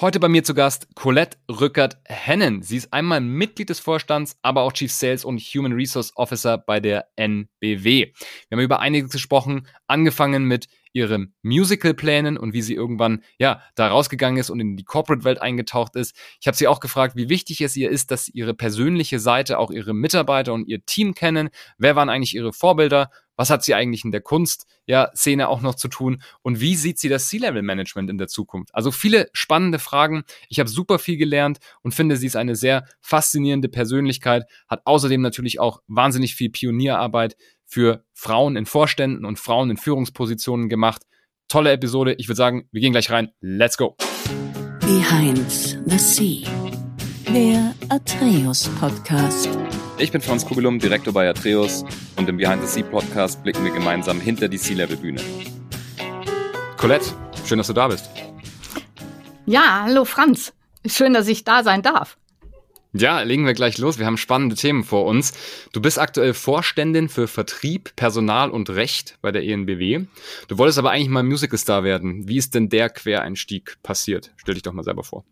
Heute bei mir zu Gast Colette Rückert-Hennen. Sie ist einmal Mitglied des Vorstands, aber auch Chief Sales und Human Resource Officer bei der NBW. Wir haben über einiges gesprochen, angefangen mit ihren Musical-Plänen und wie sie irgendwann ja da rausgegangen ist und in die Corporate-Welt eingetaucht ist. Ich habe sie auch gefragt, wie wichtig es ihr ist, dass ihre persönliche Seite, auch ihre Mitarbeiter und ihr Team kennen. Wer waren eigentlich ihre Vorbilder? Was hat sie eigentlich in der Kunst, ja, Szene auch noch zu tun? Und wie sieht sie das C-Level-Management in der Zukunft? Also viele spannende Fragen. Ich habe super viel gelernt und finde, sie ist eine sehr faszinierende Persönlichkeit, hat außerdem natürlich auch wahnsinnig viel Pionierarbeit für Frauen in Vorständen und Frauen in Führungspositionen gemacht. Tolle Episode. Ich würde sagen, wir gehen gleich rein. Let's go. Behind the Sea. Der Atreus Podcast. Ich bin Franz Kugelum, Direktor bei Atreus und im Behind the Sea Podcast blicken wir gemeinsam hinter die Sea-Level-Bühne. Colette, schön, dass du da bist. Ja, hallo Franz. Schön, dass ich da sein darf. Ja, legen wir gleich los. Wir haben spannende Themen vor uns. Du bist aktuell Vorständin für Vertrieb, Personal und Recht bei der ENBW. Du wolltest aber eigentlich mal Musicalstar werden. Wie ist denn der Quereinstieg passiert? Stell dich doch mal selber vor.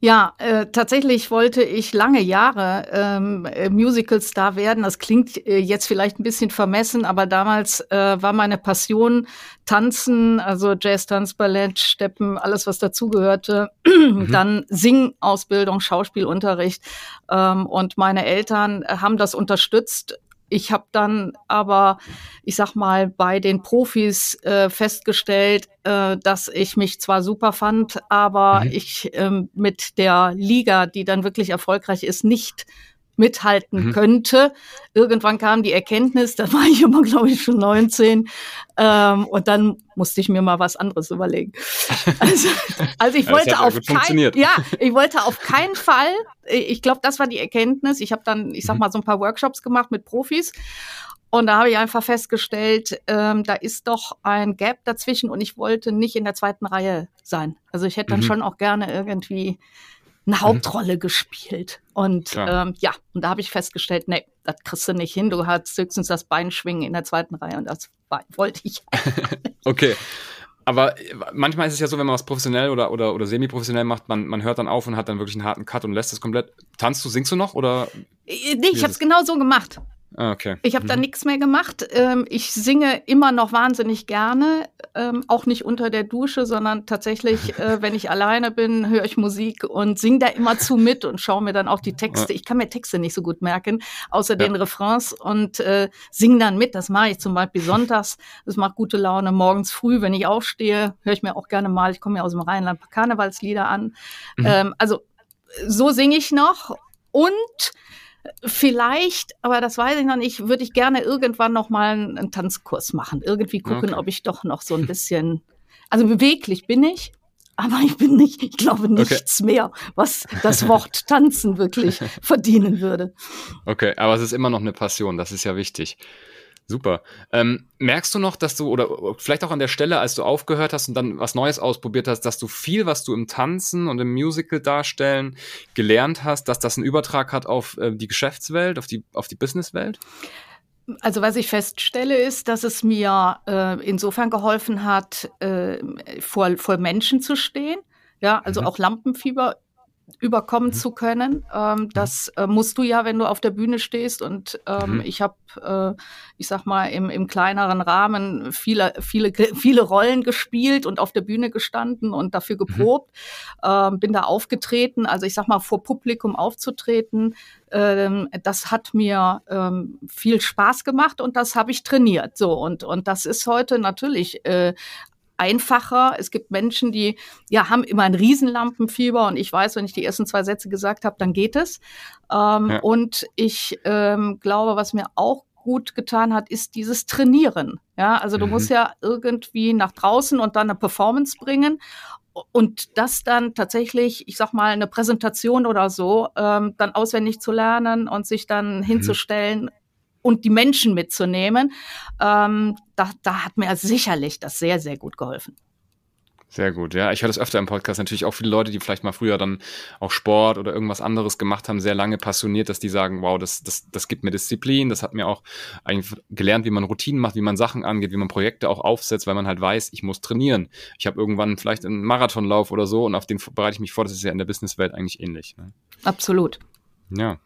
Ja, äh, tatsächlich wollte ich lange Jahre ähm, äh, Musical-Star werden. Das klingt äh, jetzt vielleicht ein bisschen vermessen, aber damals äh, war meine Passion Tanzen, also Jazz, Tanz, Ballett, Steppen, alles was dazugehörte. Mhm. Dann Singausbildung, Schauspielunterricht. Ähm, und meine Eltern haben das unterstützt ich habe dann aber, ich sag mal, bei den Profis äh, festgestellt, äh, dass ich mich zwar super fand, aber mhm. ich ähm, mit der Liga, die dann wirklich erfolgreich ist, nicht mithalten mhm. könnte. Irgendwann kam die Erkenntnis, da war ich immer, glaube ich, schon 19. Ähm, und dann musste ich mir mal was anderes überlegen. Also, also ich wollte auf keinen, ja, ich wollte auf keinen Fall. Ich glaube, das war die Erkenntnis. Ich habe dann, ich sag mhm. mal, so ein paar Workshops gemacht mit Profis. Und da habe ich einfach festgestellt, ähm, da ist doch ein Gap dazwischen und ich wollte nicht in der zweiten Reihe sein. Also ich hätte dann mhm. schon auch gerne irgendwie eine mhm. Hauptrolle mhm. gespielt. Und ähm, ja, und da habe ich festgestellt, nee, das kriegst du nicht hin. Du hast höchstens das Bein schwingen in der zweiten Reihe und das wollte ich. okay. Aber äh, manchmal ist es ja so, wenn man was professionell oder, oder, oder semi-professionell macht, man, man hört dann auf und hat dann wirklich einen harten Cut und lässt es komplett. Tanzt du, singst du noch oder? Äh, nee, ich habe es genau so gemacht. Ah, okay. Ich habe mhm. da nichts mehr gemacht. Ähm, ich singe immer noch wahnsinnig gerne, ähm, auch nicht unter der Dusche, sondern tatsächlich, äh, wenn ich alleine bin, höre ich Musik und singe da immer zu mit und schaue mir dann auch die Texte. Ich kann mir Texte nicht so gut merken, außer ja. den Refrains und äh, singe dann mit. Das mache ich zum Beispiel sonntags. Das macht gute Laune. Morgens früh, wenn ich aufstehe, höre ich mir auch gerne mal. Ich komme ja aus dem Rheinland Karnevalslieder an. Mhm. Ähm, also so singe ich noch und Vielleicht, aber das weiß ich noch nicht, würde ich gerne irgendwann noch mal einen, einen Tanzkurs machen. Irgendwie gucken, okay. ob ich doch noch so ein bisschen, also beweglich bin ich, aber ich bin nicht, ich glaube nichts okay. mehr, was das Wort tanzen wirklich verdienen würde. Okay, aber es ist immer noch eine Passion, das ist ja wichtig. Super. Ähm, merkst du noch, dass du, oder vielleicht auch an der Stelle, als du aufgehört hast und dann was Neues ausprobiert hast, dass du viel, was du im Tanzen und im Musical darstellen gelernt hast, dass das einen Übertrag hat auf äh, die Geschäftswelt, auf die, auf die Businesswelt? Also was ich feststelle, ist, dass es mir äh, insofern geholfen hat, äh, vor, vor Menschen zu stehen. Ja, also mhm. auch Lampenfieber überkommen mhm. zu können. Ähm, mhm. das äh, musst du ja, wenn du auf der Bühne stehst. Und ähm, mhm. ich habe, äh, ich sag mal, im, im kleineren Rahmen viele, viele, viele Rollen gespielt und auf der Bühne gestanden und dafür mhm. geprobt. Mhm. Ähm, bin da aufgetreten. Also ich sag mal, vor Publikum aufzutreten, ähm, das hat mir ähm, viel Spaß gemacht und das habe ich trainiert. So und und das ist heute natürlich äh, einfacher. Es gibt Menschen, die ja haben immer ein Riesenlampenfieber und ich weiß, wenn ich die ersten zwei Sätze gesagt habe, dann geht es. Ähm, ja. Und ich ähm, glaube, was mir auch gut getan hat, ist dieses Trainieren. Ja, also du mhm. musst ja irgendwie nach draußen und dann eine Performance bringen und das dann tatsächlich, ich sag mal, eine Präsentation oder so, ähm, dann auswendig zu lernen und sich dann mhm. hinzustellen und die Menschen mitzunehmen, ähm, da, da hat mir sicherlich das sehr, sehr gut geholfen. Sehr gut, ja. Ich höre das öfter im Podcast. Natürlich auch viele Leute, die vielleicht mal früher dann auch Sport oder irgendwas anderes gemacht haben, sehr lange passioniert, dass die sagen, wow, das, das, das gibt mir Disziplin, das hat mir auch eigentlich gelernt, wie man Routinen macht, wie man Sachen angeht, wie man Projekte auch aufsetzt, weil man halt weiß, ich muss trainieren. Ich habe irgendwann vielleicht einen Marathonlauf oder so und auf den bereite ich mich vor. Das ist ja in der Businesswelt eigentlich ähnlich. Ne? Absolut. Ja.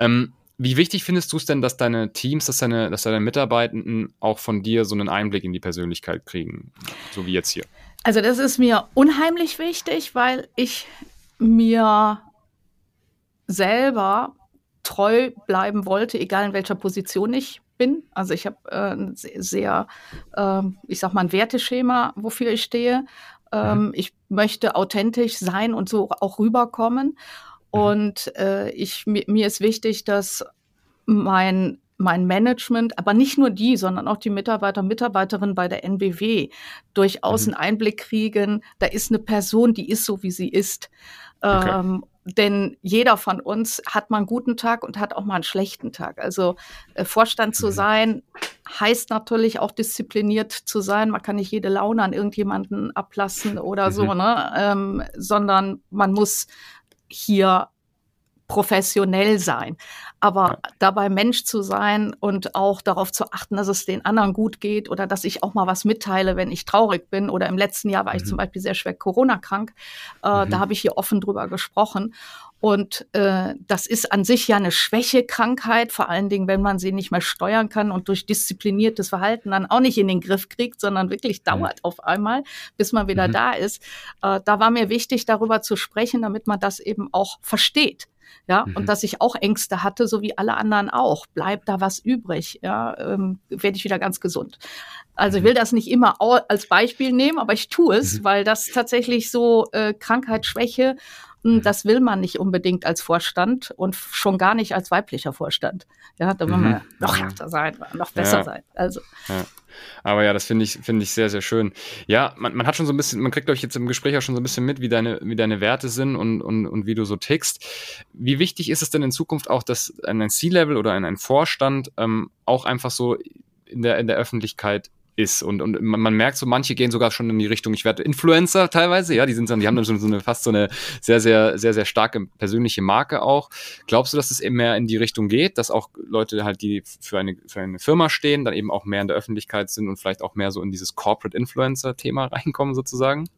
Ähm, wie wichtig findest du es denn, dass deine Teams, dass deine, dass deine Mitarbeitenden auch von dir so einen Einblick in die Persönlichkeit kriegen, so wie jetzt hier? Also das ist mir unheimlich wichtig, weil ich mir selber treu bleiben wollte, egal in welcher Position ich bin. Also ich habe äh, ein sehr, äh, ich sag mal, ein Werteschema, wofür ich stehe. Ähm, mhm. Ich möchte authentisch sein und so auch rüberkommen. Mhm. Und äh, ich, mir, mir ist wichtig, dass mein mein Management, aber nicht nur die, sondern auch die Mitarbeiter, Mitarbeiterinnen bei der NBW durchaus mhm. einen Einblick kriegen. Da ist eine Person, die ist so, wie sie ist. Okay. Ähm, denn jeder von uns hat mal einen guten Tag und hat auch mal einen schlechten Tag. Also äh, Vorstand zu mhm. sein heißt natürlich auch diszipliniert zu sein. Man kann nicht jede Laune an irgendjemanden ablassen oder mhm. so, ne? Ähm, sondern man muss hier professionell sein. Aber ja. dabei Mensch zu sein und auch darauf zu achten, dass es den anderen gut geht oder dass ich auch mal was mitteile, wenn ich traurig bin. Oder im letzten Jahr war mhm. ich zum Beispiel sehr schwer Corona-krank. Äh, mhm. Da habe ich hier offen drüber gesprochen. Und äh, das ist an sich ja eine Schwächekrankheit, vor allen Dingen, wenn man sie nicht mehr steuern kann und durch diszipliniertes Verhalten dann auch nicht in den Griff kriegt, sondern wirklich mhm. dauert auf einmal, bis man wieder mhm. da ist. Äh, da war mir wichtig, darüber zu sprechen, damit man das eben auch versteht. Ja, mhm. und dass ich auch Ängste hatte, so wie alle anderen auch. Bleibt da was übrig? Ja, ähm, werde ich wieder ganz gesund. Also ich mhm. will das nicht immer als Beispiel nehmen, aber ich tue es, mhm. weil das tatsächlich so äh, Krankheit, Schwäche. Das will man nicht unbedingt als Vorstand und schon gar nicht als weiblicher Vorstand. Ja, da will man noch härter sein, noch besser ja. sein. Also. Ja. Aber ja, das finde ich, finde ich sehr, sehr schön. Ja, man, man hat schon so ein bisschen, man kriegt euch jetzt im Gespräch auch schon so ein bisschen mit, wie deine, wie deine Werte sind und, und, und wie du so tickst. Wie wichtig ist es denn in Zukunft auch, dass ein C-Level oder ein, ein Vorstand ähm, auch einfach so in der, in der Öffentlichkeit ist. Und, und man, man, merkt so, manche gehen sogar schon in die Richtung, ich werde Influencer teilweise, ja, die sind dann, die haben dann schon so eine fast so eine sehr, sehr, sehr, sehr starke persönliche Marke auch. Glaubst du, dass es eben mehr in die Richtung geht, dass auch Leute halt, die für eine, für eine Firma stehen, dann eben auch mehr in der Öffentlichkeit sind und vielleicht auch mehr so in dieses Corporate Influencer-Thema reinkommen sozusagen?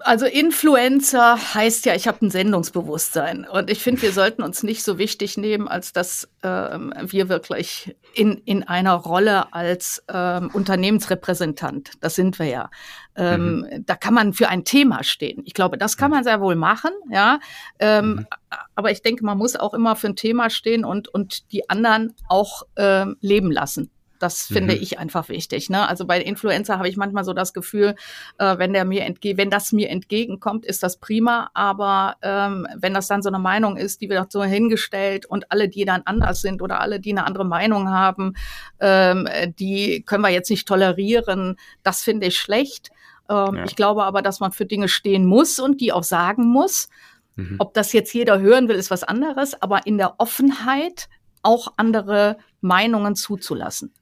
Also Influencer heißt ja, ich habe ein Sendungsbewusstsein. Und ich finde, wir sollten uns nicht so wichtig nehmen, als dass ähm, wir wirklich in, in einer Rolle als ähm, Unternehmensrepräsentant, das sind wir ja, ähm, mhm. da kann man für ein Thema stehen. Ich glaube, das kann man sehr wohl machen, ja. Ähm, mhm. Aber ich denke, man muss auch immer für ein Thema stehen und, und die anderen auch ähm, leben lassen. Das finde mhm. ich einfach wichtig. Ne? Also bei Influencer habe ich manchmal so das Gefühl, äh, wenn der mir entge wenn das mir entgegenkommt, ist das prima. Aber ähm, wenn das dann so eine Meinung ist, die wird so hingestellt und alle, die dann anders sind oder alle, die eine andere Meinung haben, ähm, die können wir jetzt nicht tolerieren. Das finde ich schlecht. Ähm, ja. Ich glaube aber, dass man für Dinge stehen muss und die auch sagen muss. Mhm. Ob das jetzt jeder hören will, ist was anderes, aber in der Offenheit auch andere Meinungen zuzulassen.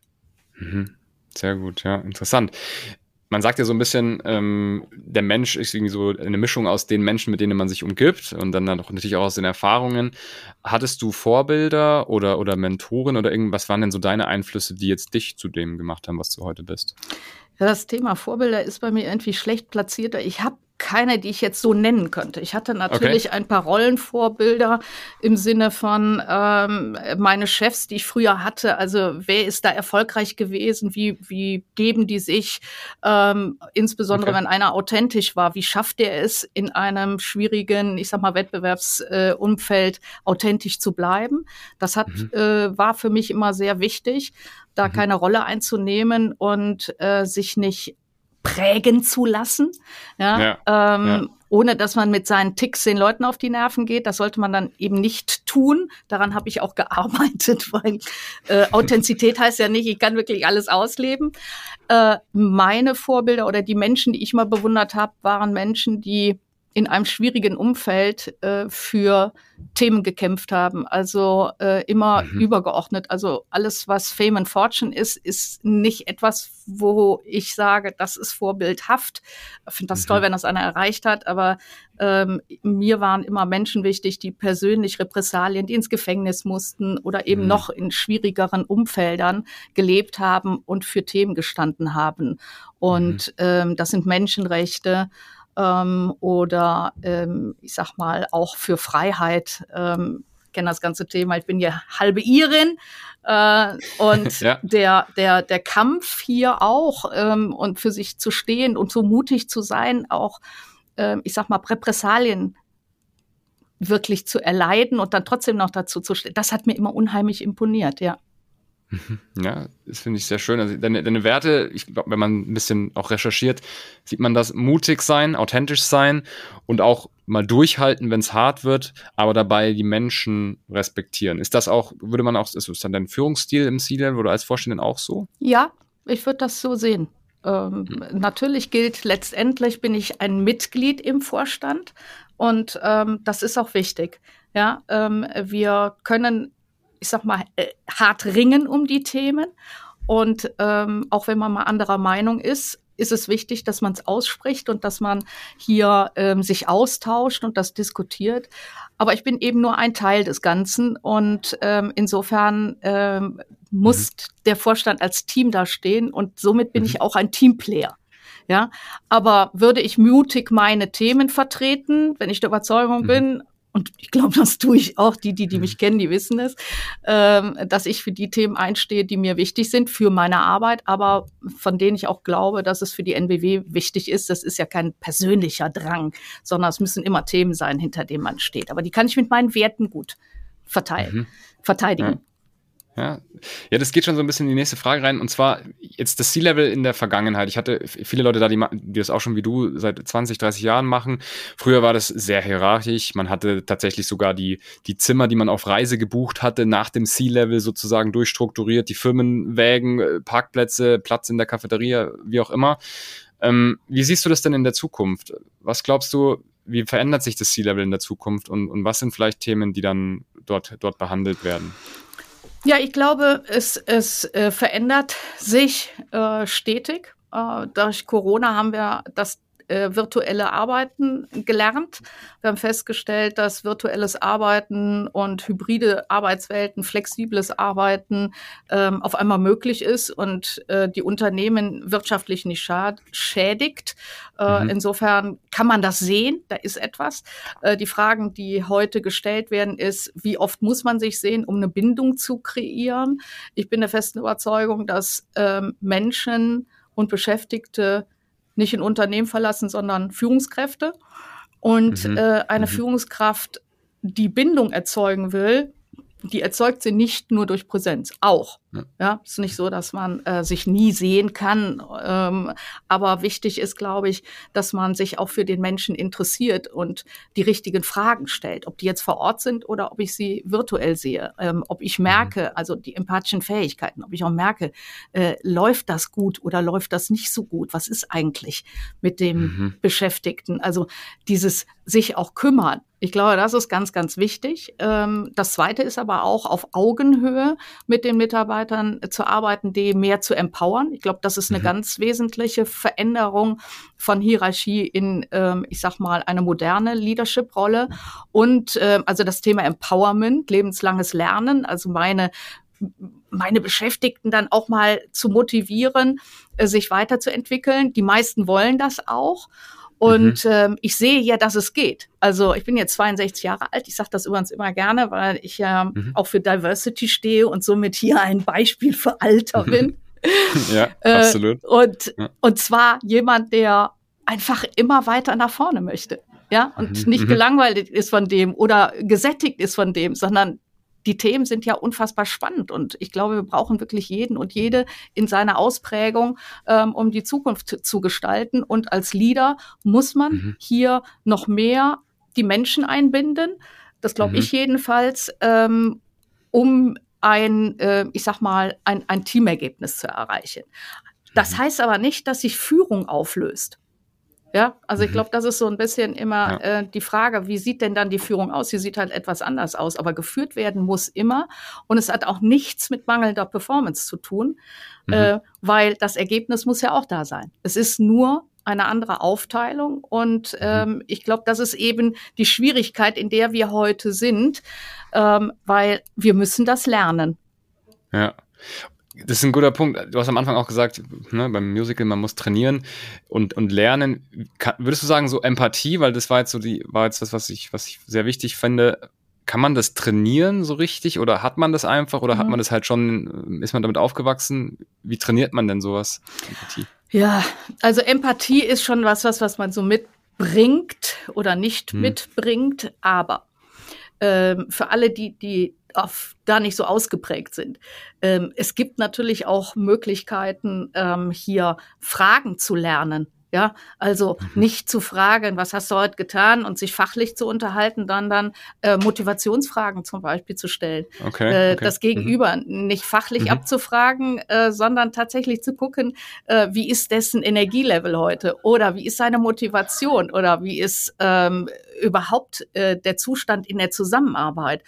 Mhm. Sehr gut, ja, interessant. Man sagt ja so ein bisschen, ähm, der Mensch ist irgendwie so eine Mischung aus den Menschen, mit denen man sich umgibt und dann natürlich auch aus den Erfahrungen. Hattest du Vorbilder oder, oder Mentoren oder irgendwas waren denn so deine Einflüsse, die jetzt dich zu dem gemacht haben, was du heute bist? Ja, das Thema Vorbilder ist bei mir irgendwie schlecht platziert. Ich habe keine, die ich jetzt so nennen könnte. Ich hatte natürlich okay. ein paar Rollenvorbilder im Sinne von ähm, meine Chefs, die ich früher hatte. Also wer ist da erfolgreich gewesen? Wie, wie geben die sich? Ähm, insbesondere okay. wenn einer authentisch war. Wie schafft er es in einem schwierigen, ich sag mal, Wettbewerbsumfeld äh, authentisch zu bleiben? Das hat, mhm. äh, war für mich immer sehr wichtig da mhm. keine Rolle einzunehmen und äh, sich nicht prägen zu lassen, ja, ja, ähm, ja, ohne dass man mit seinen Ticks den Leuten auf die Nerven geht. Das sollte man dann eben nicht tun. Daran habe ich auch gearbeitet, weil äh, Authentizität heißt ja nicht, ich kann wirklich alles ausleben. Äh, meine Vorbilder oder die Menschen, die ich mal bewundert habe, waren Menschen, die in einem schwierigen Umfeld äh, für Themen gekämpft haben. Also äh, immer mhm. übergeordnet. Also alles, was Fame and Fortune ist, ist nicht etwas, wo ich sage, das ist vorbildhaft. Ich finde das mhm. toll, wenn das einer erreicht hat, aber ähm, mir waren immer Menschen wichtig, die persönlich Repressalien, die ins Gefängnis mussten oder eben mhm. noch in schwierigeren Umfeldern gelebt haben und für Themen gestanden haben. Und mhm. ähm, das sind Menschenrechte ähm, oder ähm, ich sag mal auch für Freiheit. Ähm, kenne das ganze Thema. Ich bin ja halbe Irin äh, und ja. der der der Kampf hier auch ähm, und für sich zu stehen und so mutig zu sein, auch äh, ich sag mal Repressalien wirklich zu erleiden und dann trotzdem noch dazu zu stehen. Das hat mir immer unheimlich imponiert, ja. Mhm. Ja, das finde ich sehr schön. Also deine, deine Werte, ich glaube, wenn man ein bisschen auch recherchiert, sieht man das mutig sein, authentisch sein und auch mal durchhalten, wenn es hart wird, aber dabei die Menschen respektieren. Ist das auch, würde man auch, ist das dann dein Führungsstil im C-Level oder als Vorständin auch so? Ja, ich würde das so sehen. Ähm, mhm. Natürlich gilt, letztendlich bin ich ein Mitglied im Vorstand und ähm, das ist auch wichtig. Ja, ähm, wir können ich sag mal, äh, hart ringen um die Themen. Und ähm, auch wenn man mal anderer Meinung ist, ist es wichtig, dass man es ausspricht und dass man hier ähm, sich austauscht und das diskutiert. Aber ich bin eben nur ein Teil des Ganzen und ähm, insofern ähm, muss mhm. der Vorstand als Team da stehen und somit bin mhm. ich auch ein Teamplayer. Ja, aber würde ich mutig meine Themen vertreten, wenn ich der Überzeugung mhm. bin, und ich glaube, das tue ich auch, die, die, die mich mhm. kennen, die wissen es, ähm, dass ich für die Themen einstehe, die mir wichtig sind für meine Arbeit, aber von denen ich auch glaube, dass es für die NBW wichtig ist. Das ist ja kein persönlicher Drang, sondern es müssen immer Themen sein, hinter denen man steht. Aber die kann ich mit meinen Werten gut verteilen, mhm. verteidigen. Ja. Ja. ja, das geht schon so ein bisschen in die nächste Frage rein. Und zwar jetzt das C-Level in der Vergangenheit. Ich hatte viele Leute da, die, die das auch schon wie du seit 20, 30 Jahren machen. Früher war das sehr hierarchisch. Man hatte tatsächlich sogar die, die Zimmer, die man auf Reise gebucht hatte, nach dem C-Level sozusagen durchstrukturiert. Die Firmenwägen, äh, Parkplätze, Platz in der Cafeteria, wie auch immer. Ähm, wie siehst du das denn in der Zukunft? Was glaubst du, wie verändert sich das C-Level in der Zukunft und, und was sind vielleicht Themen, die dann dort, dort behandelt werden? Ja, ich glaube, es, es äh, verändert sich äh, stetig. Äh, durch Corona haben wir das äh, virtuelle Arbeiten gelernt. Wir haben festgestellt, dass virtuelles Arbeiten und hybride Arbeitswelten, flexibles Arbeiten ähm, auf einmal möglich ist und äh, die Unternehmen wirtschaftlich nicht schad schädigt. Äh, mhm. Insofern kann man das sehen, da ist etwas. Äh, die Fragen, die heute gestellt werden, ist, wie oft muss man sich sehen, um eine Bindung zu kreieren? Ich bin der festen Überzeugung, dass ähm, Menschen und Beschäftigte nicht ein Unternehmen verlassen, sondern Führungskräfte. Und mhm. äh, eine mhm. Führungskraft, die Bindung erzeugen will, die erzeugt sie nicht nur durch Präsenz, auch. Ja, ist nicht so, dass man äh, sich nie sehen kann. Ähm, aber wichtig ist, glaube ich, dass man sich auch für den Menschen interessiert und die richtigen Fragen stellt, ob die jetzt vor Ort sind oder ob ich sie virtuell sehe, ähm, ob ich mhm. merke, also die empathischen Fähigkeiten, ob ich auch merke, äh, läuft das gut oder läuft das nicht so gut? Was ist eigentlich mit dem mhm. Beschäftigten? Also dieses sich auch kümmern. Ich glaube, das ist ganz, ganz wichtig. Ähm, das Zweite ist aber auch auf Augenhöhe mit den Mitarbeitern zu arbeiten, die mehr zu empowern. Ich glaube, das ist eine mhm. ganz wesentliche Veränderung von Hierarchie in, ähm, ich sag mal, eine moderne Leadership-Rolle. Und äh, also das Thema Empowerment, lebenslanges Lernen, also meine meine Beschäftigten dann auch mal zu motivieren, äh, sich weiterzuentwickeln. Die meisten wollen das auch. Und mhm. ähm, ich sehe ja, dass es geht. Also ich bin jetzt 62 Jahre alt. Ich sage das übrigens immer gerne, weil ich ja mhm. auch für Diversity stehe und somit hier ein Beispiel für Alter bin. ja, äh, absolut. Und, ja. und zwar jemand, der einfach immer weiter nach vorne möchte. Ja, und mhm. nicht mhm. gelangweilt ist von dem oder gesättigt ist von dem, sondern die Themen sind ja unfassbar spannend und ich glaube, wir brauchen wirklich jeden und jede in seiner Ausprägung, ähm, um die Zukunft zu gestalten. Und als Leader muss man mhm. hier noch mehr die Menschen einbinden. Das glaube mhm. ich jedenfalls, ähm, um ein, äh, ich sag mal, ein, ein Teamergebnis zu erreichen. Das mhm. heißt aber nicht, dass sich Führung auflöst. Ja, also ich mhm. glaube, das ist so ein bisschen immer ja. äh, die Frage, wie sieht denn dann die Führung aus? Sie sieht halt etwas anders aus, aber geführt werden muss immer. Und es hat auch nichts mit mangelnder Performance zu tun, mhm. äh, weil das Ergebnis muss ja auch da sein. Es ist nur eine andere Aufteilung. Und mhm. ähm, ich glaube, das ist eben die Schwierigkeit, in der wir heute sind, ähm, weil wir müssen das lernen. Ja. Das ist ein guter Punkt. Du hast am Anfang auch gesagt, ne, beim Musical, man muss trainieren und, und lernen. Kann, würdest du sagen, so Empathie, weil das war jetzt so die, war jetzt das, was ich, was ich sehr wichtig finde. Kann man das trainieren so richtig oder hat man das einfach oder mhm. hat man das halt schon, ist man damit aufgewachsen? Wie trainiert man denn sowas? Empathie? Ja, also Empathie ist schon was, was, was man so mitbringt oder nicht hm. mitbringt, aber ähm, für alle, die, die auf, da nicht so ausgeprägt sind. Ähm, es gibt natürlich auch Möglichkeiten, ähm, hier Fragen zu lernen. Ja, also mhm. nicht zu fragen, was hast du heute getan und sich fachlich zu unterhalten, dann dann äh, Motivationsfragen zum Beispiel zu stellen. Okay, äh, okay. Das Gegenüber mhm. nicht fachlich mhm. abzufragen, äh, sondern tatsächlich zu gucken, äh, wie ist dessen Energielevel heute oder wie ist seine Motivation oder wie ist ähm, überhaupt äh, der Zustand in der Zusammenarbeit.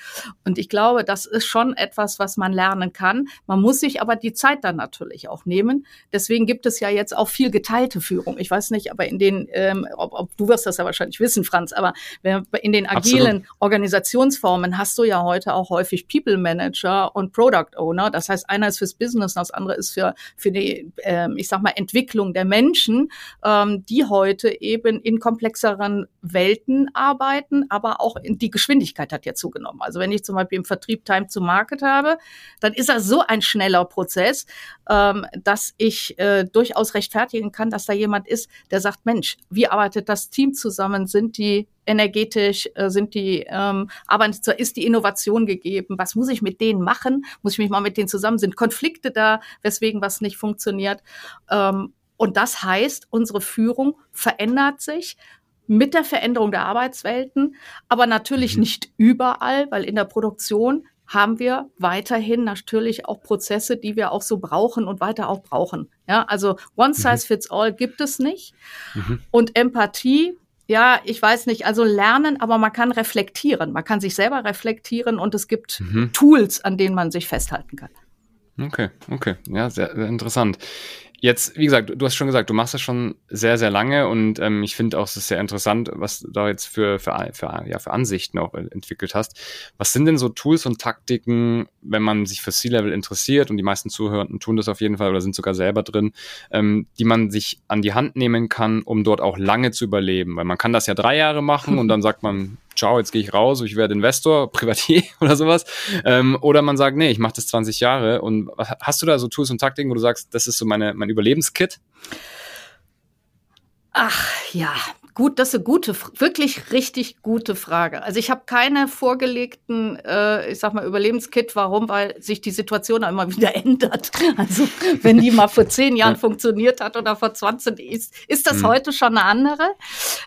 Und ich glaube, das ist schon etwas, was man lernen kann. Man muss sich aber die Zeit dann natürlich auch nehmen. Deswegen gibt es ja jetzt auch viel geteilte Führung. Ich weiß nicht, aber in den, ähm, ob, ob, du wirst das ja wahrscheinlich wissen, Franz, aber in den agilen Absolut. Organisationsformen hast du ja heute auch häufig People Manager und Product Owner. Das heißt, einer ist fürs Business, das andere ist für, für die, ähm, ich sag mal, Entwicklung der Menschen, ähm, die heute eben in komplexeren Welten arbeiten, aber auch die Geschwindigkeit hat ja zugenommen. Also wenn ich zum Beispiel im Vertrieb Time to Market habe, dann ist das so ein schneller Prozess, ähm, dass ich äh, durchaus rechtfertigen kann, dass da jemand ist, der sagt, Mensch, wie arbeitet das Team zusammen? Sind die energetisch, äh, sind die ähm, aber ist die Innovation gegeben? Was muss ich mit denen machen? Muss ich mich mal mit denen zusammen? Sind Konflikte da, weswegen was nicht funktioniert? Ähm, und das heißt, unsere Führung verändert sich mit der Veränderung der Arbeitswelten, aber natürlich mhm. nicht überall, weil in der Produktion haben wir weiterhin natürlich auch Prozesse, die wir auch so brauchen und weiter auch brauchen. Ja, also one mhm. size fits all gibt es nicht. Mhm. Und Empathie, ja, ich weiß nicht, also lernen, aber man kann reflektieren. Man kann sich selber reflektieren und es gibt mhm. Tools, an denen man sich festhalten kann. Okay, okay. Ja, sehr, sehr interessant. Jetzt, wie gesagt, du hast schon gesagt, du machst das schon sehr, sehr lange und ähm, ich finde auch, es ist sehr interessant, was du da jetzt für, für, für, ja, für Ansichten auch entwickelt hast. Was sind denn so Tools und Taktiken, wenn man sich für C-Level interessiert und die meisten Zuhörenden tun das auf jeden Fall oder sind sogar selber drin, ähm, die man sich an die Hand nehmen kann, um dort auch lange zu überleben? Weil man kann das ja drei Jahre machen und dann sagt man, ciao, jetzt gehe ich raus, ich werde Investor, Privatier oder sowas. Ähm, oder man sagt, nee, ich mache das 20 Jahre. Und hast du da so Tools und Taktiken, wo du sagst, das ist so meine, mein Überlebenskit? Ach ja, gut, das ist eine gute, wirklich richtig gute Frage. Also ich habe keine vorgelegten, äh, ich sag mal, Überlebenskit. Warum? Weil sich die Situation immer wieder ändert. Also wenn die mal vor zehn Jahren funktioniert hat oder vor 20, ist, ist das hm. heute schon eine andere.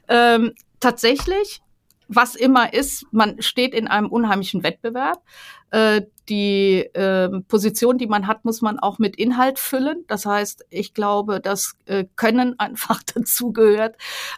Ähm, tatsächlich was immer ist, man steht in einem unheimlichen Wettbewerb. Äh, die äh, Position, die man hat, muss man auch mit Inhalt füllen. Das heißt, ich glaube, das äh, Können einfach dazugehört.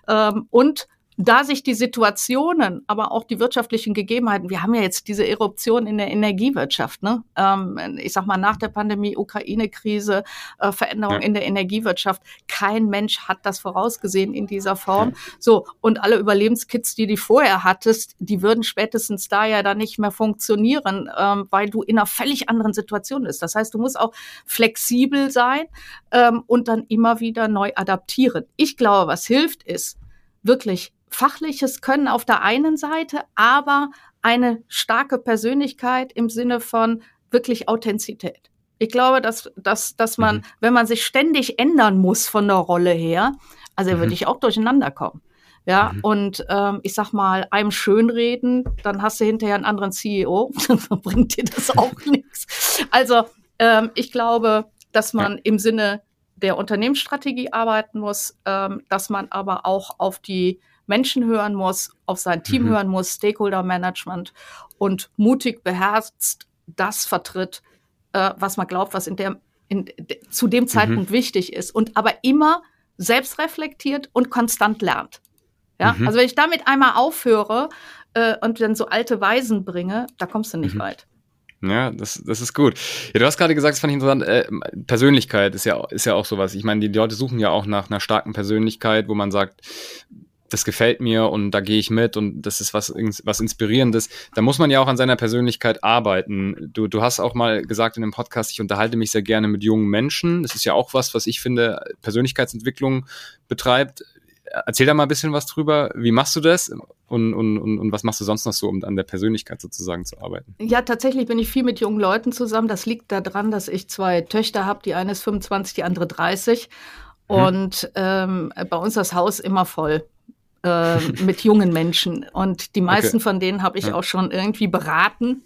Ähm, und da sich die Situationen, aber auch die wirtschaftlichen Gegebenheiten, wir haben ja jetzt diese Eruption in der Energiewirtschaft, ne? Ähm, ich sag mal nach der Pandemie, Ukraine-Krise, äh, Veränderung ja. in der Energiewirtschaft. Kein Mensch hat das vorausgesehen in dieser Form. So und alle Überlebenskits, die du vorher hattest, die würden spätestens da ja dann nicht mehr funktionieren, ähm, weil du in einer völlig anderen Situation bist. Das heißt, du musst auch flexibel sein ähm, und dann immer wieder neu adaptieren. Ich glaube, was hilft, ist wirklich fachliches Können auf der einen Seite, aber eine starke Persönlichkeit im Sinne von wirklich Authentizität. Ich glaube, dass, dass, dass man, mhm. wenn man sich ständig ändern muss von der Rolle her, also mhm. würde ich auch durcheinander kommen. Ja, mhm. und ähm, ich sag mal, einem schönreden, dann hast du hinterher einen anderen CEO, dann bringt dir das auch nichts. Also ähm, ich glaube, dass man ja. im Sinne der Unternehmensstrategie arbeiten muss, ähm, dass man aber auch auf die Menschen hören muss, auf sein Team mhm. hören muss, Stakeholder Management und mutig beherzt das vertritt, äh, was man glaubt, was in der in, zu dem mhm. Zeitpunkt mhm. wichtig ist und aber immer selbst reflektiert und konstant lernt. Ja, mhm. also wenn ich damit einmal aufhöre äh, und dann so alte Weisen bringe, da kommst du nicht mhm. weit. Ja, das, das ist gut. Ja, du hast gerade gesagt, das fand ich interessant, äh, Persönlichkeit ist ja, ist ja auch sowas. Ich meine, die Leute suchen ja auch nach einer starken Persönlichkeit, wo man sagt, das gefällt mir und da gehe ich mit und das ist was, was Inspirierendes. Da muss man ja auch an seiner Persönlichkeit arbeiten. Du, du hast auch mal gesagt in dem Podcast, ich unterhalte mich sehr gerne mit jungen Menschen. Das ist ja auch was, was ich finde, Persönlichkeitsentwicklung betreibt. Erzähl da mal ein bisschen was drüber. Wie machst du das? Und, und, und, und was machst du sonst noch so, um an der Persönlichkeit sozusagen zu arbeiten? Ja, tatsächlich bin ich viel mit jungen Leuten zusammen. Das liegt daran, dass ich zwei Töchter habe. Die eine ist 25, die andere 30. Mhm. Und ähm, bei uns das Haus immer voll äh, mit jungen Menschen. Und die meisten okay. von denen habe ich ja. auch schon irgendwie beraten.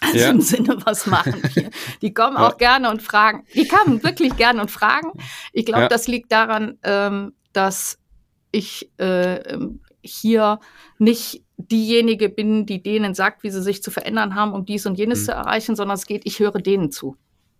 Also ja. im Sinne, was machen wir? Die kommen auch gerne und fragen. Die kommen wirklich gerne und fragen. Ich glaube, das liegt daran, ähm, dass ich äh, hier nicht diejenige bin, die denen sagt, wie sie sich zu verändern haben, um dies und jenes hm. zu erreichen, sondern es geht, ich höre denen zu.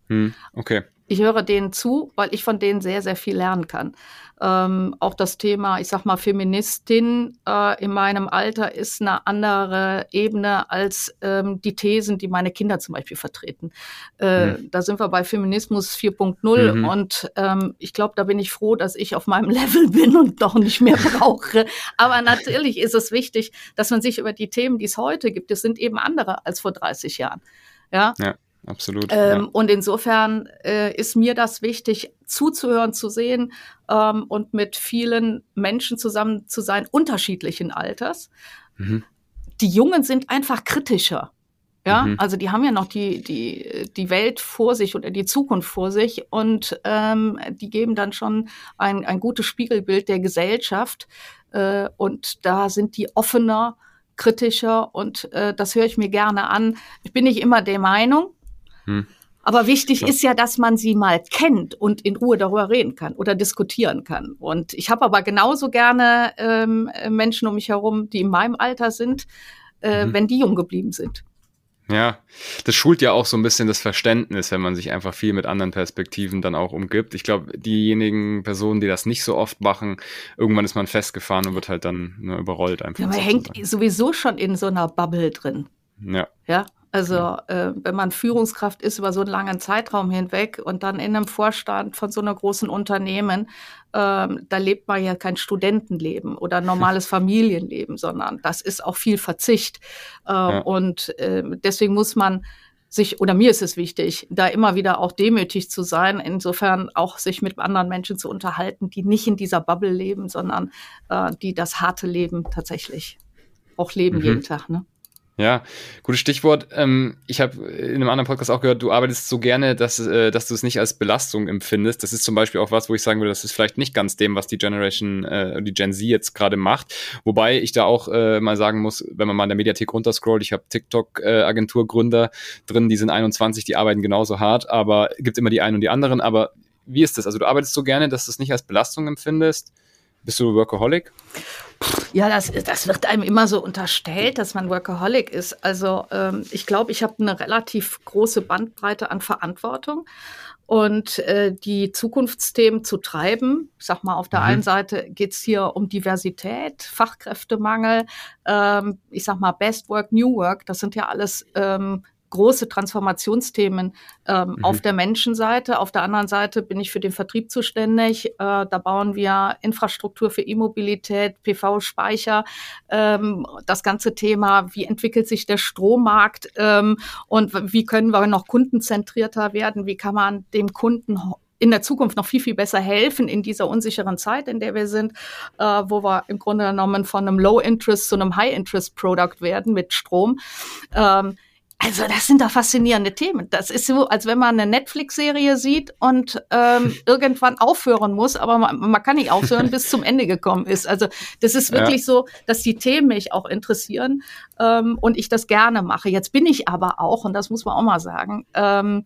Hm. Okay. Ich höre denen zu, weil ich von denen sehr, sehr viel lernen kann. Ähm, auch das Thema, ich sag mal, Feministin äh, in meinem Alter ist eine andere Ebene als ähm, die Thesen, die meine Kinder zum Beispiel vertreten. Äh, mhm. Da sind wir bei Feminismus 4.0 mhm. und ähm, ich glaube, da bin ich froh, dass ich auf meinem Level bin und doch nicht mehr brauche. Aber natürlich ist es wichtig, dass man sich über die Themen, die es heute gibt, es sind eben andere als vor 30 Jahren. Ja. ja absolut. Ähm, ja. Und insofern äh, ist mir das wichtig, zuzuhören, zu sehen ähm, und mit vielen Menschen zusammen zu sein, unterschiedlichen Alters. Mhm. Die Jungen sind einfach kritischer. Ja, mhm. also die haben ja noch die, die, die Welt vor sich oder die Zukunft vor sich und ähm, die geben dann schon ein, ein gutes Spiegelbild der Gesellschaft. Äh, und da sind die offener, kritischer und äh, das höre ich mir gerne an. Ich bin nicht immer der Meinung, hm. Aber wichtig ja. ist ja, dass man sie mal kennt und in Ruhe darüber reden kann oder diskutieren kann. Und ich habe aber genauso gerne ähm, Menschen um mich herum, die in meinem Alter sind, äh, mhm. wenn die jung geblieben sind. Ja, das schult ja auch so ein bisschen das Verständnis, wenn man sich einfach viel mit anderen Perspektiven dann auch umgibt. Ich glaube, diejenigen Personen, die das nicht so oft machen, irgendwann ist man festgefahren und wird halt dann ne, überrollt einfach. Ja, man hängt sowieso schon in so einer Bubble drin. Ja. Ja, also äh, wenn man Führungskraft ist über so einen langen Zeitraum hinweg und dann in einem Vorstand von so einer großen Unternehmen, ähm, da lebt man ja kein Studentenleben oder normales Familienleben, sondern das ist auch viel Verzicht. Äh, ja. Und äh, deswegen muss man sich, oder mir ist es wichtig, da immer wieder auch demütig zu sein, insofern auch sich mit anderen Menschen zu unterhalten, die nicht in dieser Bubble leben, sondern äh, die das harte Leben tatsächlich auch leben mhm. jeden Tag. Ne? Ja, gutes Stichwort. Ähm, ich habe in einem anderen Podcast auch gehört, du arbeitest so gerne, dass, äh, dass du es nicht als Belastung empfindest. Das ist zum Beispiel auch was, wo ich sagen würde, das ist vielleicht nicht ganz dem, was die Generation, äh, die Gen Z jetzt gerade macht. Wobei ich da auch äh, mal sagen muss, wenn man mal in der Mediathek runterscrollt, ich habe TikTok-Agenturgründer drin, die sind 21, die arbeiten genauso hart, aber gibt immer die einen und die anderen. Aber wie ist das? Also du arbeitest so gerne, dass du es nicht als Belastung empfindest? Bist du Workaholic? Ja, das, das wird einem immer so unterstellt, dass man Workaholic ist. Also ähm, ich glaube, ich habe eine relativ große Bandbreite an Verantwortung und äh, die Zukunftsthemen zu treiben. Ich sag mal, auf der mhm. einen Seite geht's hier um Diversität, Fachkräftemangel, ähm, ich sag mal Best Work, New Work. Das sind ja alles ähm, große Transformationsthemen ähm, mhm. auf der Menschenseite. Auf der anderen Seite bin ich für den Vertrieb zuständig. Äh, da bauen wir Infrastruktur für E-Mobilität, PV-Speicher, ähm, das ganze Thema, wie entwickelt sich der Strommarkt ähm, und wie können wir noch kundenzentrierter werden, wie kann man dem Kunden in der Zukunft noch viel, viel besser helfen in dieser unsicheren Zeit, in der wir sind, äh, wo wir im Grunde genommen von einem Low-Interest zu einem High-Interest-Product werden mit Strom. Ähm, also das sind doch faszinierende Themen. Das ist so, als wenn man eine Netflix-Serie sieht und ähm, irgendwann aufhören muss, aber man, man kann nicht aufhören, bis zum Ende gekommen ist. Also das ist wirklich ja. so, dass die Themen mich auch interessieren ähm, und ich das gerne mache. Jetzt bin ich aber auch, und das muss man auch mal sagen, ähm,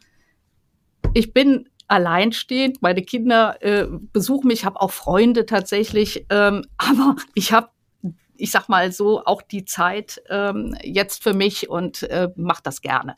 ich bin alleinstehend, meine Kinder äh, besuchen mich, habe auch Freunde tatsächlich, ähm, aber ich habe ich sag mal so, auch die Zeit ähm, jetzt für mich und äh, mache das gerne.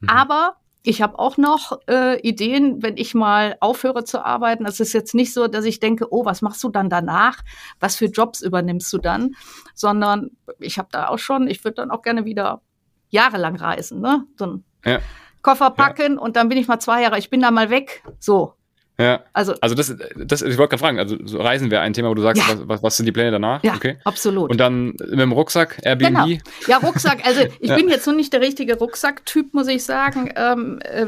Mhm. Aber ich habe auch noch äh, Ideen, wenn ich mal aufhöre zu arbeiten. Es ist jetzt nicht so, dass ich denke, oh, was machst du dann danach? Was für Jobs übernimmst du dann? Sondern ich habe da auch schon, ich würde dann auch gerne wieder jahrelang reisen, ne? So ein ja. Koffer packen ja. und dann bin ich mal zwei Jahre, ich bin da mal weg. So. Ja. Also, also das, das ich wollte gerade fragen, also so Reisen wäre ein Thema, wo du sagst, ja. was, was sind die Pläne danach? Ja, okay. absolut. Und dann mit dem Rucksack, Airbnb? Genau. Ja, Rucksack, also ich ja. bin jetzt noch nicht der richtige Rucksacktyp, muss ich sagen. Ähm, äh,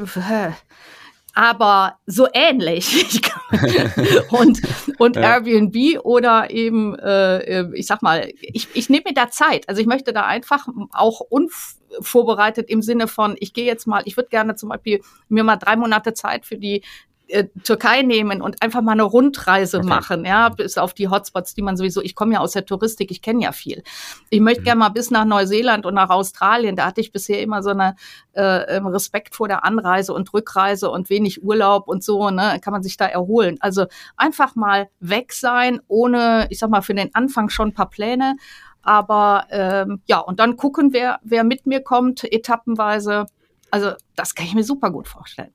aber so ähnlich. und und ja. Airbnb oder eben, äh, ich sag mal, ich, ich nehme mir da Zeit. Also ich möchte da einfach auch unvorbereitet im Sinne von, ich gehe jetzt mal, ich würde gerne zum Beispiel mir mal drei Monate Zeit für die äh, Türkei nehmen und einfach mal eine Rundreise okay. machen, ja, bis auf die Hotspots, die man sowieso, ich komme ja aus der Touristik, ich kenne ja viel. Ich möchte mhm. gerne mal bis nach Neuseeland und nach Australien, da hatte ich bisher immer so eine äh, ähm, Respekt vor der Anreise und Rückreise und wenig Urlaub und so, ne, kann man sich da erholen. Also einfach mal weg sein, ohne, ich sag mal, für den Anfang schon ein paar Pläne, aber ähm, ja, und dann gucken, wer, wer mit mir kommt, etappenweise. Also das kann ich mir super gut vorstellen.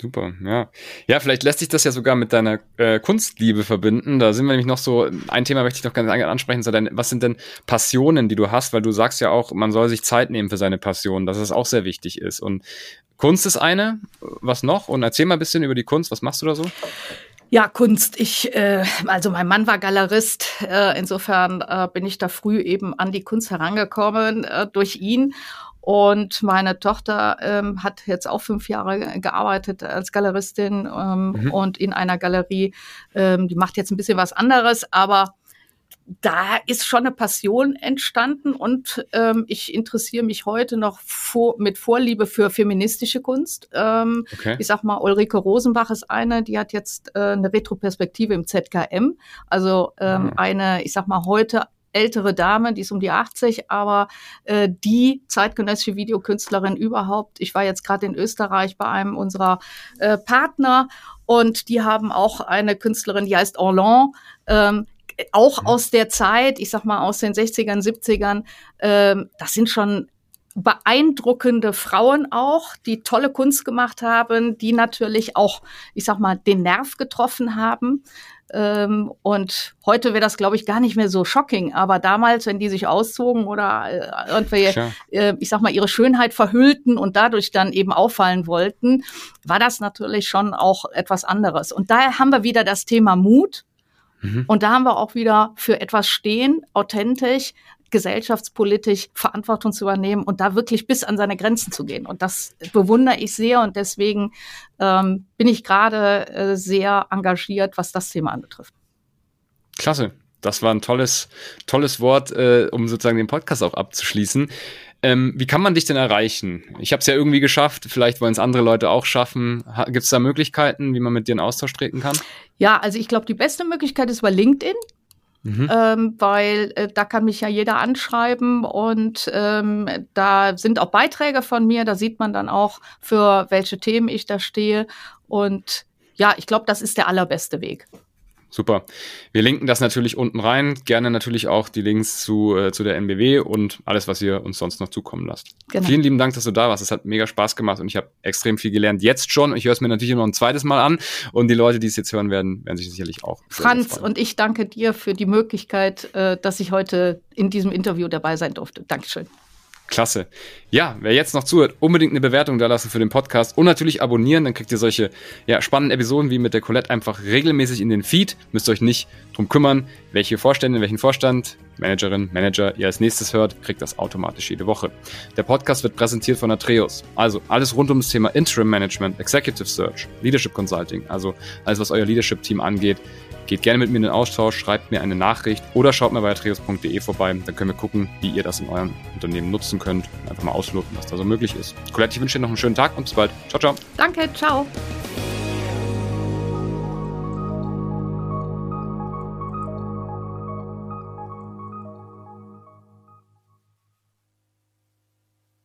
Super, ja. Ja, vielleicht lässt sich das ja sogar mit deiner äh, Kunstliebe verbinden. Da sind wir nämlich noch so, ein Thema möchte ich noch ganz ansprechen, so dein, was sind denn Passionen, die du hast? Weil du sagst ja auch, man soll sich Zeit nehmen für seine Passion, dass es auch sehr wichtig ist. Und Kunst ist eine, was noch? Und erzähl mal ein bisschen über die Kunst, was machst du da so? Ja, Kunst. Ich, äh, also mein Mann war Galerist. Äh, insofern äh, bin ich da früh eben an die Kunst herangekommen äh, durch ihn. Und meine Tochter ähm, hat jetzt auch fünf Jahre gearbeitet als Galeristin ähm, mhm. und in einer Galerie. Ähm, die macht jetzt ein bisschen was anderes, aber da ist schon eine Passion entstanden und ähm, ich interessiere mich heute noch vor, mit Vorliebe für feministische Kunst. Ähm, okay. Ich sag mal, Ulrike Rosenbach ist eine, die hat jetzt äh, eine Retroperspektive im ZKM, also ähm, mhm. eine, ich sag mal, heute ältere Dame, die ist um die 80, aber äh, die zeitgenössische Videokünstlerin überhaupt. Ich war jetzt gerade in Österreich bei einem unserer äh, Partner und die haben auch eine Künstlerin, die heißt Orlan. Ähm, auch aus der Zeit, ich sag mal aus den 60ern, 70ern, ähm, das sind schon beeindruckende Frauen auch, die tolle Kunst gemacht haben, die natürlich auch, ich sag mal, den Nerv getroffen haben. Ähm, und heute wäre das, glaube ich, gar nicht mehr so shocking. Aber damals, wenn die sich auszogen oder äh, irgendwie, äh, ich sag mal, ihre Schönheit verhüllten und dadurch dann eben auffallen wollten, war das natürlich schon auch etwas anderes. Und daher haben wir wieder das Thema Mut. Mhm. Und da haben wir auch wieder für etwas stehen, authentisch, gesellschaftspolitisch Verantwortung zu übernehmen und da wirklich bis an seine Grenzen zu gehen. Und das bewundere ich sehr und deswegen ähm, bin ich gerade äh, sehr engagiert, was das Thema anbetrifft. Klasse. Das war ein tolles, tolles Wort, äh, um sozusagen den Podcast auch abzuschließen. Ähm, wie kann man dich denn erreichen? Ich habe es ja irgendwie geschafft, vielleicht wollen es andere Leute auch schaffen. Gibt es da Möglichkeiten, wie man mit dir in Austausch treten kann? Ja, also ich glaube, die beste Möglichkeit ist bei LinkedIn. Mhm. Ähm, weil äh, da kann mich ja jeder anschreiben und ähm, da sind auch Beiträge von mir, da sieht man dann auch, für welche Themen ich da stehe. Und ja, ich glaube, das ist der allerbeste Weg. Super. Wir linken das natürlich unten rein. Gerne natürlich auch die Links zu, äh, zu der NBW und alles, was ihr uns sonst noch zukommen lasst. Genau. Vielen lieben Dank, dass du da warst. Es hat mega Spaß gemacht und ich habe extrem viel gelernt. Jetzt schon. Ich höre es mir natürlich noch ein zweites Mal an. Und die Leute, die es jetzt hören werden, werden sich sicherlich auch. Franz, und ich danke dir für die Möglichkeit, äh, dass ich heute in diesem Interview dabei sein durfte. Dankeschön. Klasse. Ja, wer jetzt noch zuhört, unbedingt eine Bewertung da lassen für den Podcast und natürlich abonnieren, dann kriegt ihr solche ja, spannenden Episoden wie mit der Colette einfach regelmäßig in den Feed. Müsst euch nicht drum kümmern, welche Vorstände, welchen Vorstand, Managerin, Manager ihr als nächstes hört, kriegt das automatisch jede Woche. Der Podcast wird präsentiert von Atreus. Also alles rund um das Thema Interim Management, Executive Search, Leadership Consulting, also alles, was euer Leadership Team angeht, Geht gerne mit mir in den Austausch, schreibt mir eine Nachricht oder schaut mal bei atreus.de vorbei. Dann können wir gucken, wie ihr das in eurem Unternehmen nutzen könnt. Einfach mal ausloten, was da so möglich ist. Colette, ich wünsche dir noch einen schönen Tag und bis bald. Ciao, ciao. Danke, ciao.